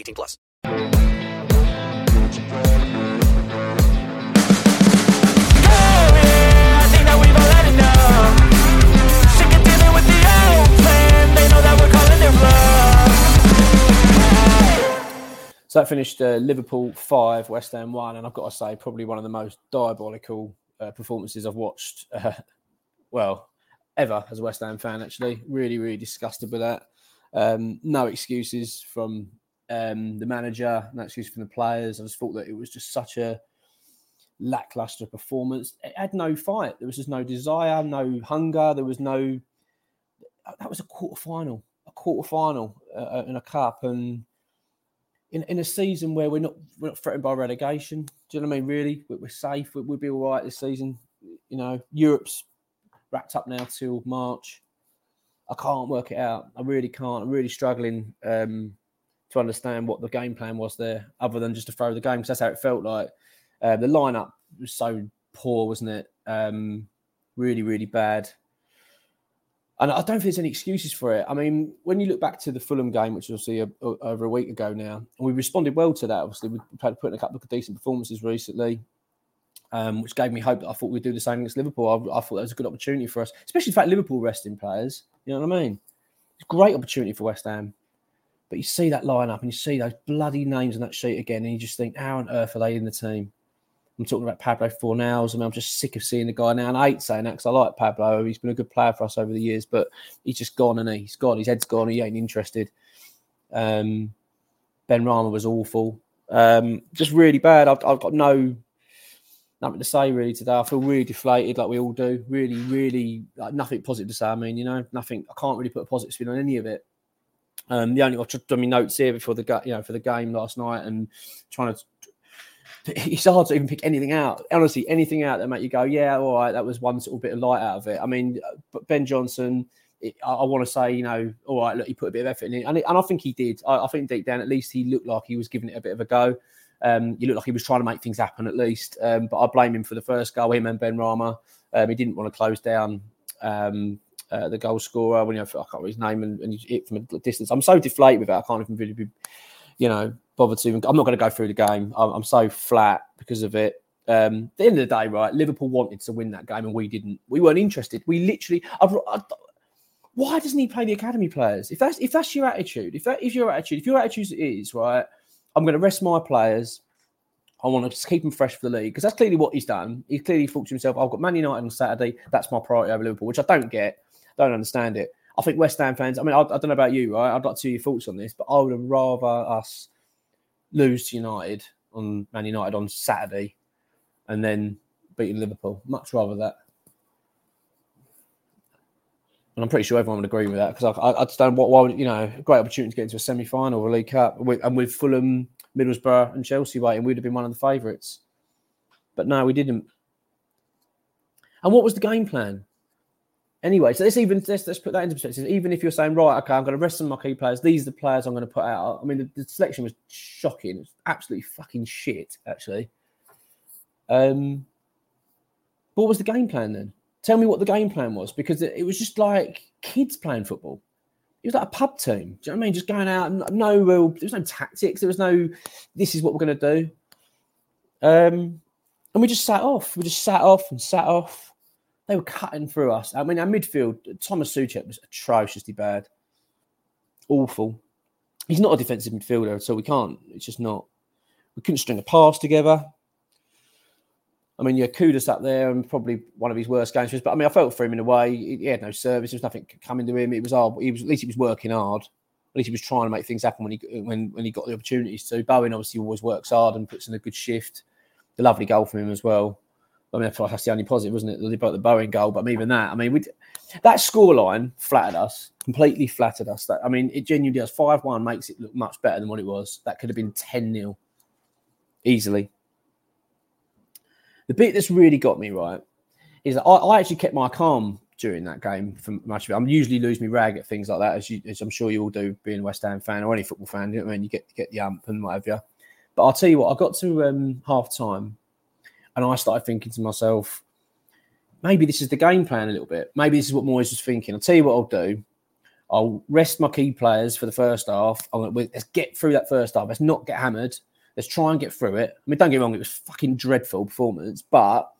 18 plus. So that finished uh, Liverpool five, West Ham one, and I've got to say, probably one of the most diabolical uh, performances I've watched. Uh, well, ever as a West Ham fan, actually, really, really disgusted with that. Um, no excuses from um, the manager, no excuses from the players. I just thought that it was just such a lackluster performance. It had no fight. There was just no desire, no hunger. There was no. That was a quarter final, a quarter final uh, in a cup, and in, in a season where we're not we're not threatened by relegation. Do you know what I mean? Really, we're, we're safe. We, will be all right this season. You know, Europe's wrapped up now till March. I can't work it out. I really can't. I'm really struggling um, to understand what the game plan was there, other than just to throw the game. Because that's how it felt like. Uh, the lineup was so poor, wasn't it? Um, really, really bad. And I don't think there's any excuses for it. I mean, when you look back to the Fulham game, which obviously a, a, over a week ago now, and we responded well to that. Obviously, we've had put in a couple of decent performances recently, um, which gave me hope that I thought we'd do the same against Liverpool. I, I, thought that was a good opportunity for us, especially the fact Liverpool resting players. You know what I mean? It's a great opportunity for West Ham. But you see that lineup and you see those bloody names on that sheet again, and you just think, how on earth are they in the team? I'm talking about Pablo Fornals. I mean, I'm just sick of seeing the guy now. And I hate saying that because I like Pablo. He's been a good player for us over the years, but he's just gone and he's gone. His head's gone. He ain't interested. Um, Benrahma was awful. Um, just really bad. I've, I've, got no nothing to say really today. I feel really deflated, like we all do. Really, really like nothing positive to say. I mean, you know, nothing. I can't really put a positive spin on any of it. Um, the only I've just done my notes here before the you know for the game last night and trying to it's hard to even pick anything out. Honestly, anything out that make you go, yeah, all right, that was one little bit of light out of it. I mean, but Ben Johnson, it, I, I want to say, you know, all right, look, he put a bit of effort in it, and, it, and I think he did. I, I, think deep down, at least he looked like he was giving it a bit of a go. Um, he looked like he was trying to make things happen at least. Um, but I blame him for the first goal, him and Benrahma. Um, he didn't want to close down um, uh, the goal scorer when you know, I can't remember his name and, and hit from a distance. I'm so deflated with that. I can't even really be, you know, bothered to even. I'm not going to go through the game. I'm, I'm so flat because of it. Um, at the end of the day, right? Liverpool wanted to win that game and we didn't. We weren't interested. We literally. I'd, I'd, why doesn't he play the academy players? If that's if that's your attitude, if that is your attitude, if your attitude is right, I'm going to rest my players. I want to keep them fresh for the league because that's clearly what he's done. He clearly thought to himself, "I've got Man United on Saturday. That's my priority over Liverpool," which I don't get. Don't understand it. I think West Ham fans. I mean, I, I don't know about you, right? I'd like to hear your thoughts on this, but I would have rather us lose to United on Man United on Saturday and then beating Liverpool. Much rather that. And I'm pretty sure everyone would agree with that because I, I, I just don't what why would you know great opportunity to get into a semi final or a League Cup and with Fulham, Middlesbrough, and Chelsea waiting, we'd have been one of the favourites. But no, we didn't. And what was the game plan? Anyway, so let's even let's, let's put that into perspective. Even if you're saying, right, okay, I'm going to rest some of my key players. These are the players I'm going to put out. I mean, the, the selection was shocking. It was absolutely fucking shit, actually. Um, what was the game plan then? Tell me what the game plan was because it, it was just like kids playing football. It was like a pub team. Do you know what I mean? Just going out, no real. There was no tactics. There was no. This is what we're going to do. Um, and we just sat off. We just sat off and sat off. They were cutting through us. I mean, our midfield, Thomas Soucek was atrociously bad, awful. He's not a defensive midfielder, so we can't. It's just not. We couldn't string a pass together. I mean, yeah, Kudus up there and probably one of his worst games. But I mean, I felt for him in a way. He had no service. There was nothing coming to him. It was hard. He was at least he was working hard. At least he was trying to make things happen when he when when he got the opportunities to. Bowen obviously always works hard and puts in a good shift. The lovely goal from him as well. I mean, that's the only positive, wasn't it? About the Bowen goal, but even that, I mean, we that scoreline flattered us, completely flattered us. That I mean, it genuinely does. Five one makes it look much better than what it was. That could have been ten 0 easily. The bit that's really got me right is that I, I actually kept my calm during that game for much of it. I'm usually lose me rag at things like that, as, you, as I'm sure you all do, being a West Ham fan or any football fan. You know what I mean? You get get the ump and whatever. But I'll tell you what, I got to um, half time and I started thinking to myself, maybe this is the game plan a little bit. Maybe this is what Moyes was thinking. I'll tell you what I'll do. I'll rest my key players for the first half. Going let's get through that first half. Let's not get hammered. Let's try and get through it. I mean, don't get me wrong, it was fucking dreadful performance, but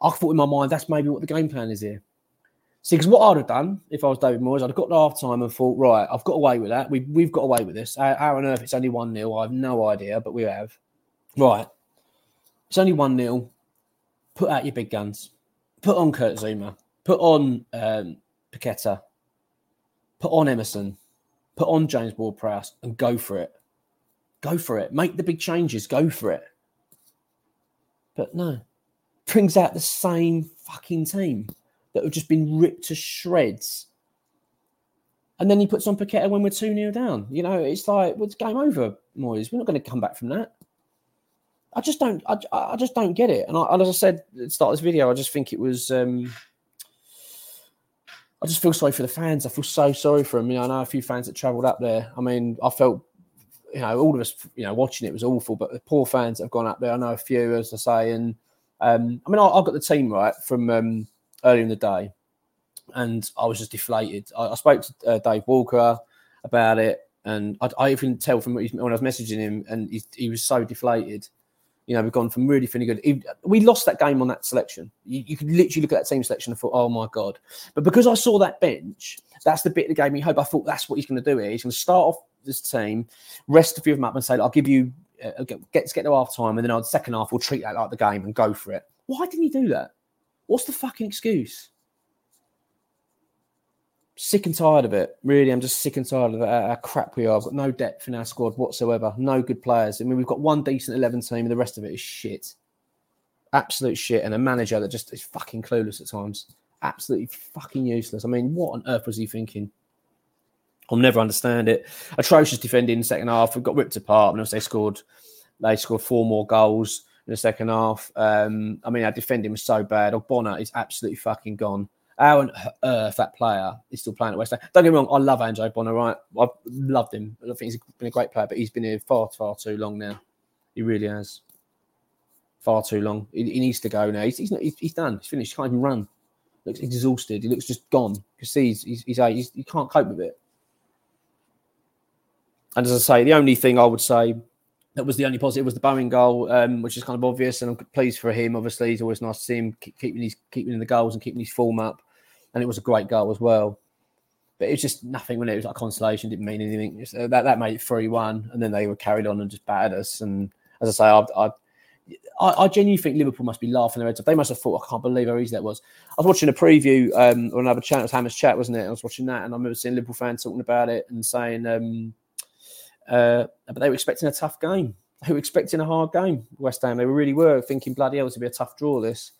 I thought in my mind that's maybe what the game plan is here. See, because what I'd have done if I was David Moyes, I'd have got to half time and thought, right, I've got away with that. We've, we've got away with this. How, how on earth it's only 1 0? I have no idea, but we have. Right. It's only 1 0. Put out your big guns. Put on Kurt Zouma. Put on um, Paqueta. Put on Emerson. Put on James Ward Prowse and go for it. Go for it. Make the big changes. Go for it. But no, brings out the same fucking team that have just been ripped to shreds. And then he puts on Paqueta when we're 2 0 down. You know, it's like, well, it's game over, Moyes. We're not going to come back from that. I just don't, I, I just don't get it. And, I, as I said at the start of this video, I just think it was, um, I just feel sorry for the fans. I feel so sorry for them. You know, I know a few fans that travelled up there. I mean, I felt you know, all of us, you know, watching it was awful. But the poor fans that have gone up there, I know a few, as I say, and um, I mean, I, I, got the team right from um, earlier in the day, and I was just deflated. I, I spoke to uh, Dave Walker about it, and I, I even tell from when I was messaging him, and he, he, was so deflated. You know, we've gone from really feeling good. We lost that game on that selection. You, you could literally look at that team selection and thought, "Oh my god!" But because I saw that bench, that's the bit that gave me hope. I thought that's what he's going to do here. He's going to start off this team, rest a few of them up, and say, "I'll give you uh, get, get to half time, and then on the second half we'll treat that like the game and go for it." Why didn't he do that? What's the fucking excuse? Sick and tired of it. Really, I'm just sick and tired of how crap we are. I've got no depth in our squad whatsoever. No good players. I mean, we've got one decent 11 team, and the rest of it is shit. Absolute shit. And a manager that just is fucking clueless at times. Absolutely fucking useless. I mean, what on earth was he thinking? I'll never understand it. Atrocious defending in the second half. We got ripped apart. And they scored, they scored four more goals in the second half. Um, I mean, our defending was so bad. Ogbonna is absolutely fucking gone. How on earth that player is still playing at West Ham? Don't get me wrong, I love Ange Bonner, right? I've loved him. I think he's been a great player, but he's been here far, far too long now. He really has. Far too long. He, he needs to go now. He's, he's, not, he's, he's done. He's finished. He can't even run. Looks exhausted. He looks just gone. You see, he's, he's, he's, he's, he can't cope with it. And as I say, the only thing I would say that was the only positive was the Bowen goal, um, which is kind of obvious, and I'm pleased for him. Obviously, it's always nice to see him keeping his keeping the goals and keeping his form up, and it was a great goal as well. But it was just nothing when it was like consolation, didn't mean anything. So that that made it three one, and then they were carried on and just battered us. And as I say, I, I I, genuinely think Liverpool must be laughing their heads off. They must have thought, I can't believe how easy that was. I was watching a preview um, or another channel, it was Hammer's chat, wasn't it? I was watching that and I remember seeing Liverpool fans talking about it and saying, um, uh, but they were expecting a tough game. They were expecting a hard game. West Ham, they really were thinking, bloody hell, to be a tough draw. This.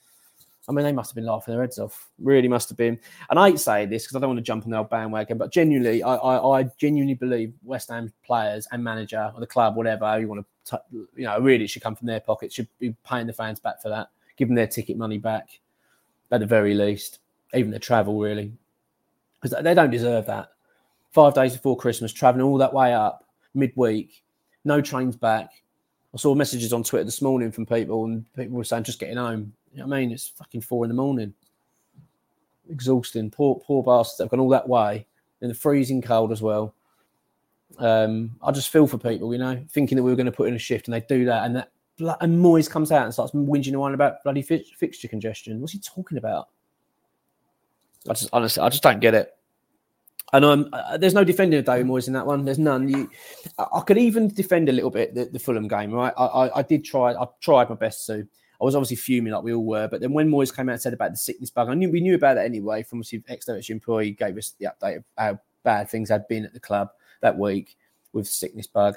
I mean, they must have been laughing their heads off. Really must have been. And I saying this because I don't want to jump on the old bandwagon, but genuinely, I, I, I, genuinely believe West Ham players and manager or the club, whatever you want to, t- you know, really it should come from their pockets. Should be paying the fans back for that, giving their ticket money back at the very least. even the travel really, because they don't deserve that. Five days before Christmas, traveling all that way up midweek, no trains back. I saw messages on Twitter this morning from people, and people were saying just getting home. You know what I mean? It's fucking four in the morning. Exhausting. Poor, poor bastards. They've gone all that way in the freezing cold as well. Um, I just feel for people, you know, thinking that we were going to put in a shift, and they do that, and that and Moyes comes out and starts whinging on about bloody fixture congestion. What's he talking about? I just honestly, I just don't get it. And uh, there's no defending of David Moyes in that one. There's none. You, I could even defend a little bit the, the Fulham game, right? I, I, I, did try. I tried my best to. I was obviously fuming like we all were, but then when Moyes came out and said about the sickness bug, I knew we knew about it anyway. From obviously ex employee gave us the update of how bad things had been at the club that week with sickness bug.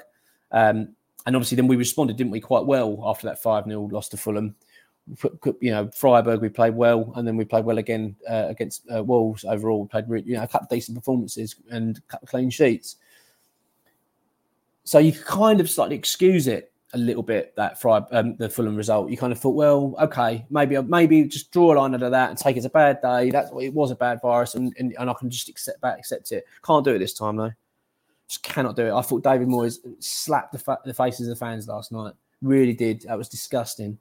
Um, and obviously, then we responded, didn't we, quite well after that 5 0 loss to Fulham. You know, Freiburg, we played well, and then we played well again uh, against uh, Wolves overall. We played, you know, a couple of decent performances and a couple of clean sheets. So you kind of slightly excuse it a little bit that Fry, um, the Fulham result. You kind of thought, well, okay, maybe maybe just draw a line under that and take it as a bad day. That's it was a bad virus, and, and, and I can just accept that, accept it. Can't do it this time though. Just cannot do it. I thought David Moyes slapped the, fa- the faces of the fans last night. Really did. That was disgusting.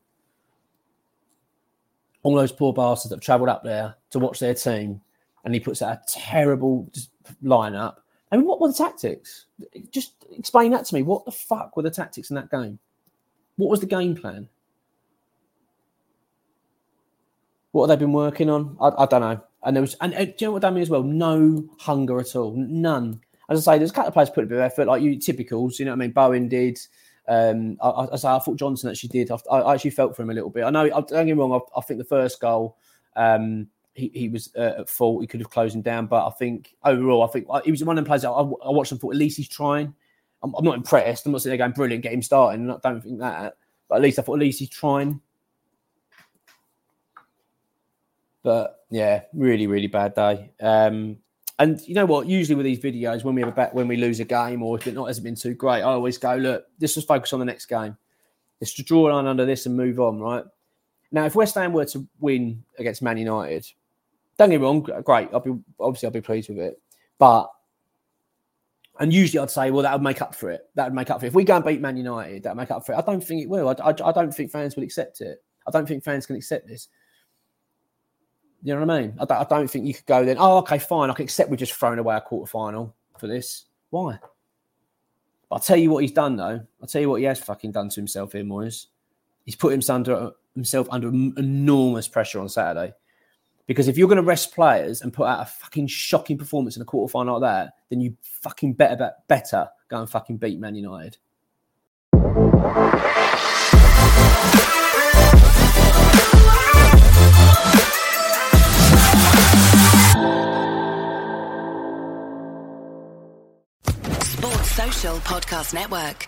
All those poor bastards that have travelled up there to watch their team, and he puts out a terrible lineup. I mean, what were the tactics? Just explain that to me. What the fuck were the tactics in that game? What was the game plan? What have they been working on? I, I don't know. And there was, and, and do you know what I mean as well? No hunger at all, none as I say, there's a couple of players put a bit of effort, like you typicals. You know what I mean? Bowen did. Um, I, I, I, I thought Johnson actually did. I, I, actually felt for him a little bit. I know. Don't get me wrong. I, think the first goal, um, he, he was uh, at fault. He could have closed him down, but I think overall, I think uh, he was one of the players. I, watched and thought at least he's trying. I'm, I'm not impressed. I'm not saying they're going brilliant, him starting. I don't think that, but at least I thought at least he's trying. But yeah, really, really bad day. Um, and you know what? Usually with these videos, when we have a bet, when we lose a game or if it not hasn't been too great, I always go, look, this was focus on the next game. Let's draw a line under this and move on, right? Now, if West Ham were to win against Man United, don't get me wrong, great. I'll be obviously I'll be pleased with it, but and usually I'd say, well, that would make up for it. That would make up for it. If we go and beat Man United, that would make up for it. I don't think it will. I, I, I don't think fans will accept it. I don't think fans can accept this. You know what I mean? I don't, I don't think you could go then. Oh, okay, fine. I can accept we're just throwing away a quarter final for this. Why? I'll tell you what he's done though. I'll tell you what he has fucking done to himself here, Moyes. He's put himself under himself under enormous pressure on Saturday. Because if you're going to rest players and put out a fucking shocking performance in a quarter final like that, then you fucking better better go and fucking beat Man United. Sports Social Podcast Network.